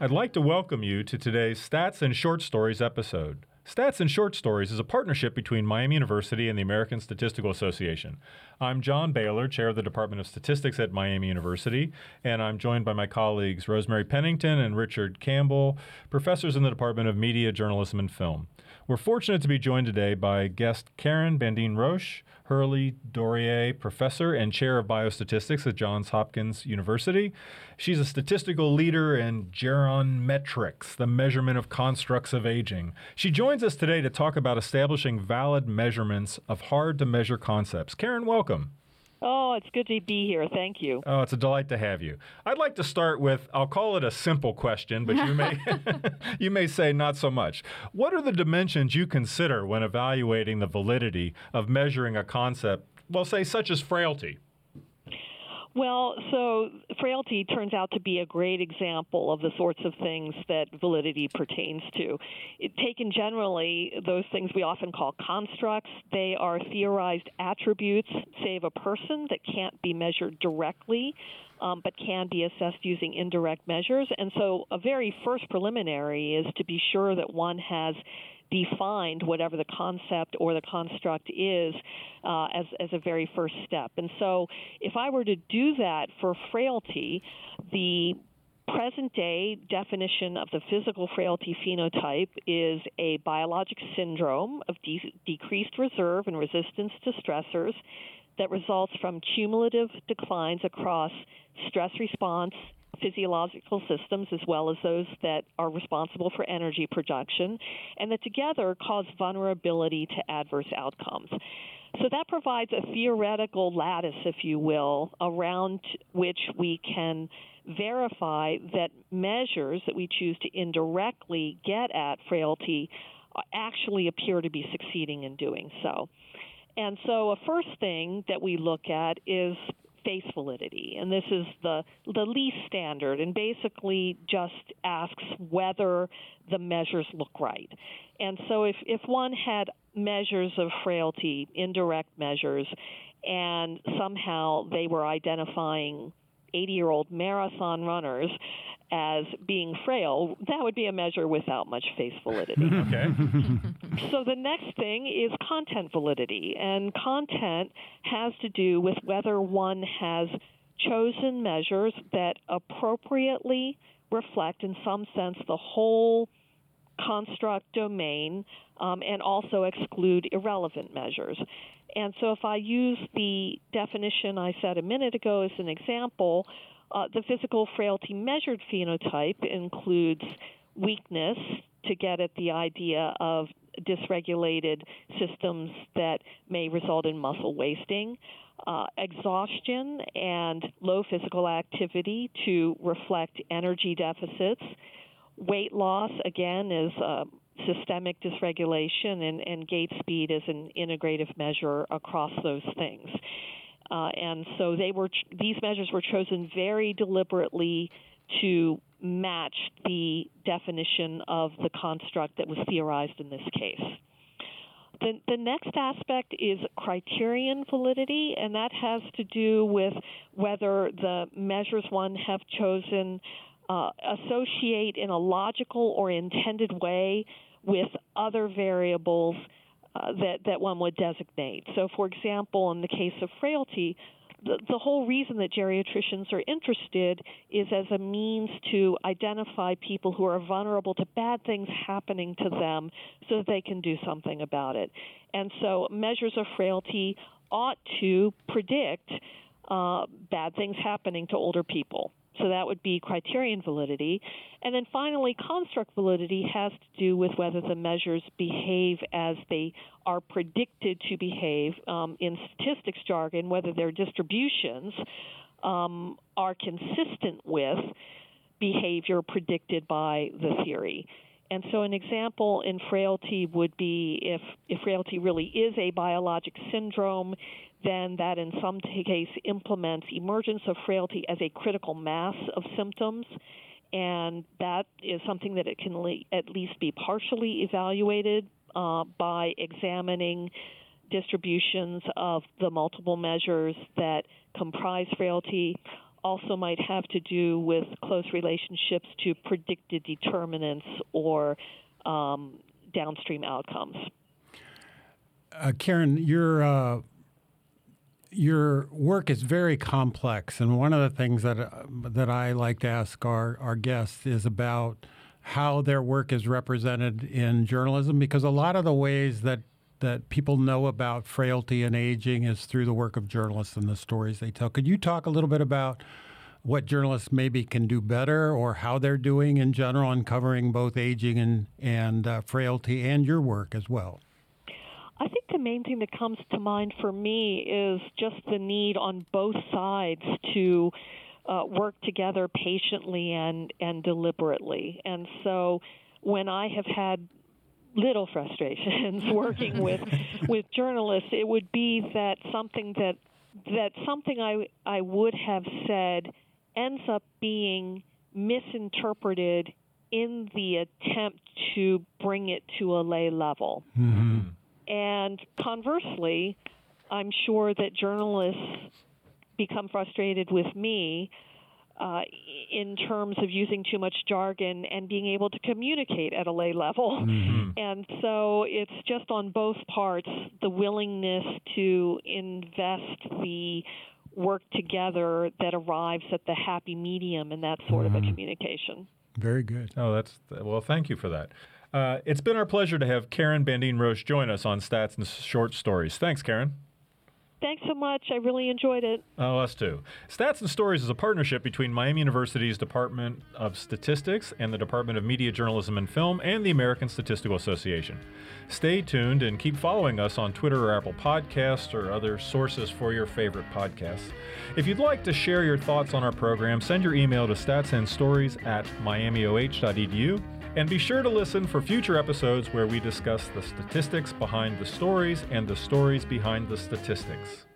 I'd like to welcome you to today's Stats and Short Stories episode. Stats and Short Stories is a partnership between Miami University and the American Statistical Association. I'm John Bailer, chair of the Department of Statistics at Miami University, and I'm joined by my colleagues Rosemary Pennington and Richard Campbell, professors in the Department of Media, Journalism, and Film. We're fortunate to be joined today by guest Karen Bandeen-Roche, Hurley Dorrier Professor and Chair of Biostatistics at Johns Hopkins University. She's a statistical leader in gerometrics, the measurement of constructs of aging. She joins us today to talk about establishing valid measurements of hard to measure concepts. Karen, welcome. Oh, it's good to be here. Thank you. Oh, it's a delight to have you. I'd like to start with I'll call it a simple question, but you may you may say not so much. What are the dimensions you consider when evaluating the validity of measuring a concept, well say such as frailty? Well, so frailty turns out to be a great example of the sorts of things that validity pertains to. It, taken generally, those things we often call constructs, they are theorized attributes, say, of a person that can't be measured directly, um, but can be assessed using indirect measures. And so, a very first preliminary is to be sure that one has defined whatever the concept or the construct is uh, as, as a very first step. And so, if I were to do that for frailty, the present day definition of the physical frailty phenotype is a biologic syndrome of de- decreased reserve and resistance to stressors that results from cumulative declines across stress response physiological systems as well as those that are responsible for energy production, and that together cause vulnerability to adverse outcomes. So that provides a theoretical lattice, if you will, around which we can verify that measures that we choose to indirectly get at frailty actually appear to be succeeding in doing so. And so, a first thing that we look at is face validity, and this is the the least standard, and basically just asks whether the measures look right. And so, if if one had measures of frailty, indirect measures, and somehow they were identifying 80 year old marathon runners as being frail, that would be a measure without much face validity. okay. so the next thing is content validity, and content has to do with whether one has chosen measures that appropriately reflect, in some sense, the whole construct domain um, and also exclude irrelevant measures. And so, if I use the definition I said a minute ago as an example, uh, the physical frailty measured phenotype includes weakness to get at the idea of dysregulated systems that may result in muscle wasting, uh, exhaustion and low physical activity to reflect energy deficits. Weight loss, again, is uh, systemic dysregulation, and, and gait speed is an integrative measure across those things. Uh, and so they were these measures were chosen very deliberately to match the definition of the construct that was theorized in this case. The, the next aspect is criterion validity, and that has to do with whether the measures one have chosen uh, associate in a logical or intended way with other variables uh, that, that one would designate. So, for example, in the case of frailty, the, the whole reason that geriatricians are interested is as a means to identify people who are vulnerable to bad things happening to them so that they can do something about it. And so, measures of frailty ought to predict uh, bad things happening to older people. So that would be criterion validity. And then finally, construct validity has to do with whether the measures behave as they are predicted to behave um, in statistics jargon, whether their distributions um, are consistent with behavior predicted by the theory. And so, an example in frailty would be if, if frailty really is a biologic syndrome, then that in some case implements emergence of frailty as a critical mass of symptoms. And that is something that it can le- at least be partially evaluated uh, by examining distributions of the multiple measures that comprise frailty also might have to do with close relationships to predicted determinants or um, downstream outcomes. Uh, Karen, your uh, your work is very complex, and one of the things that uh, that I like to ask our, our guests is about how their work is represented in journalism, because a lot of the ways that that people know about frailty and aging is through the work of journalists and the stories they tell. Could you talk a little bit about what journalists maybe can do better or how they're doing in general in covering both aging and, and uh, frailty and your work as well? I think the main thing that comes to mind for me is just the need on both sides to uh, work together patiently and, and deliberately. And so when I have had little frustrations working with with journalists, it would be that something that that something I I would have said ends up being misinterpreted in the attempt to bring it to a lay level. Mm-hmm. And conversely, I'm sure that journalists become frustrated with me uh, in terms of using too much jargon and being able to communicate at a lay level. Mm-hmm. And so it's just on both parts the willingness to invest the work together that arrives at the happy medium in that sort mm-hmm. of a mm-hmm. communication. Very good. Oh, that's well. Thank you for that. Uh, it's been our pleasure to have Karen Bandeen-Roche join us on Stats and Short Stories. Thanks, Karen. Thanks so much. I really enjoyed it. Oh, us too. Stats and Stories is a partnership between Miami University's Department of Statistics and the Department of Media, Journalism, and Film and the American Statistical Association. Stay tuned and keep following us on Twitter or Apple Podcasts or other sources for your favorite podcasts. If you'd like to share your thoughts on our program, send your email to statsandstories at miamioh.edu and be sure to listen for future episodes where we discuss the statistics behind the stories and the stories behind the statistics.